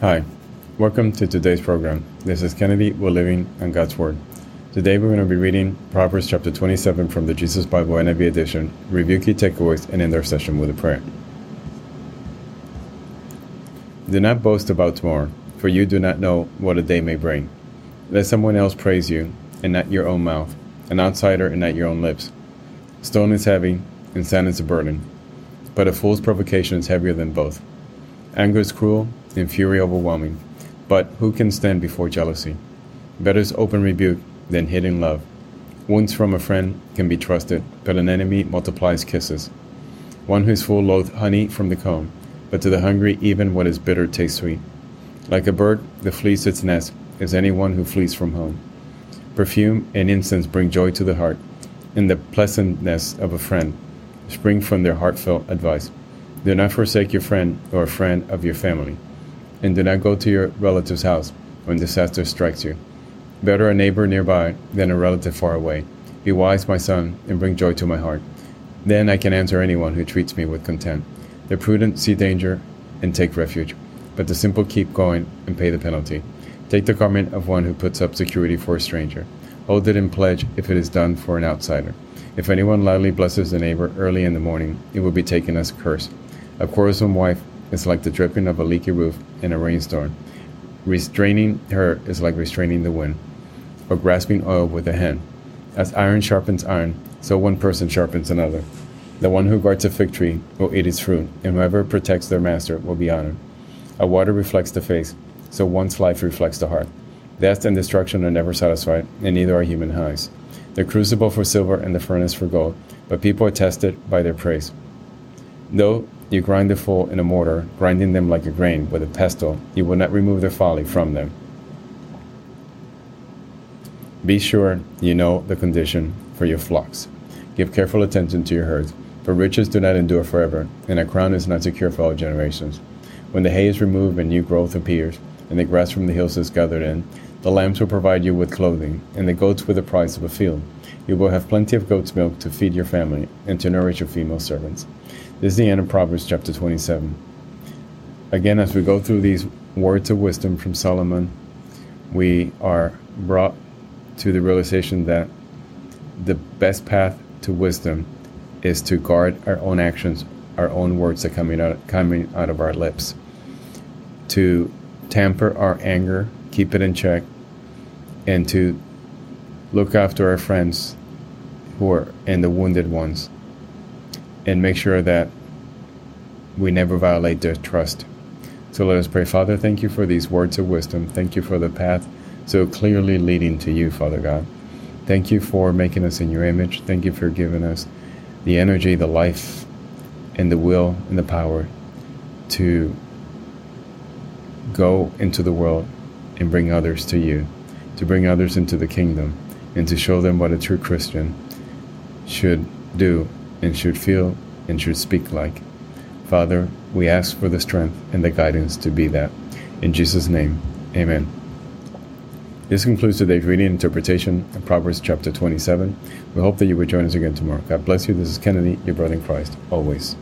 Hi, welcome to today's program. This is Kennedy. We're living on God's Word. Today we're going to be reading Proverbs chapter 27 from the Jesus Bible NIV edition, review key takeaways, and end our session with a prayer. Do not boast about tomorrow, for you do not know what a day may bring. Let someone else praise you, and not your own mouth, an outsider, and not your own lips. Stone is heavy, and sand is a burden, but a fool's provocation is heavier than both. Anger is cruel, and fury overwhelming. But who can stand before jealousy? Better is open rebuke than hidden love. Wounds from a friend can be trusted, but an enemy multiplies kisses. One who is full loath honey from the comb, but to the hungry even what is bitter tastes sweet. Like a bird that flees its nest is anyone who flees from home. Perfume and incense bring joy to the heart, and the pleasantness of a friend spring from their heartfelt advice. Do not forsake your friend or a friend of your family, and do not go to your relative's house when disaster strikes you. Better a neighbor nearby than a relative far away. Be wise, my son, and bring joy to my heart. Then I can answer anyone who treats me with contempt. The prudent see danger and take refuge, but the simple keep going and pay the penalty. Take the garment of one who puts up security for a stranger. Hold it in pledge if it is done for an outsider. If anyone loudly blesses a neighbor early in the morning, it will be taken as a curse. A quarrelsome wife is like the dripping of a leaky roof in a rainstorm. Restraining her is like restraining the wind, or grasping oil with a hand. As iron sharpens iron, so one person sharpens another. The one who guards a fig tree will eat its fruit, and whoever protects their master will be honored. A water reflects the face, so one's life reflects the heart. Death and destruction are never satisfied, and neither are human highs. The crucible for silver and the furnace for gold, but people are tested by their praise. Though you grind the full in a mortar, grinding them like a grain with a pestle, you will not remove their folly from them. Be sure you know the condition for your flocks. Give careful attention to your herds, for riches do not endure forever, and a crown is not secure for all generations. When the hay is removed and new growth appears, and the grass from the hills is gathered in, the lambs will provide you with clothing, and the goats with the price of a field. You will have plenty of goat's milk to feed your family and to nourish your female servants. This is the end of Proverbs chapter 27. Again, as we go through these words of wisdom from Solomon, we are brought to the realization that the best path to wisdom is to guard our own actions, our own words that coming out coming out of our lips. To tamper our anger, keep it in check, and to look after our friends who are and the wounded ones and make sure that we never violate their trust. So let us pray. Father, thank you for these words of wisdom. Thank you for the path so clearly leading to you, Father God. Thank you for making us in your image. Thank you for giving us the energy, the life, and the will and the power to go into the world and bring others to you, to bring others into the kingdom, and to show them what a true Christian should do and should feel and should speak like. Father, we ask for the strength and the guidance to be that. In Jesus' name, amen. This concludes today's reading and interpretation of Proverbs chapter 27. We hope that you will join us again tomorrow. God bless you. This is Kennedy, your brother in Christ, always.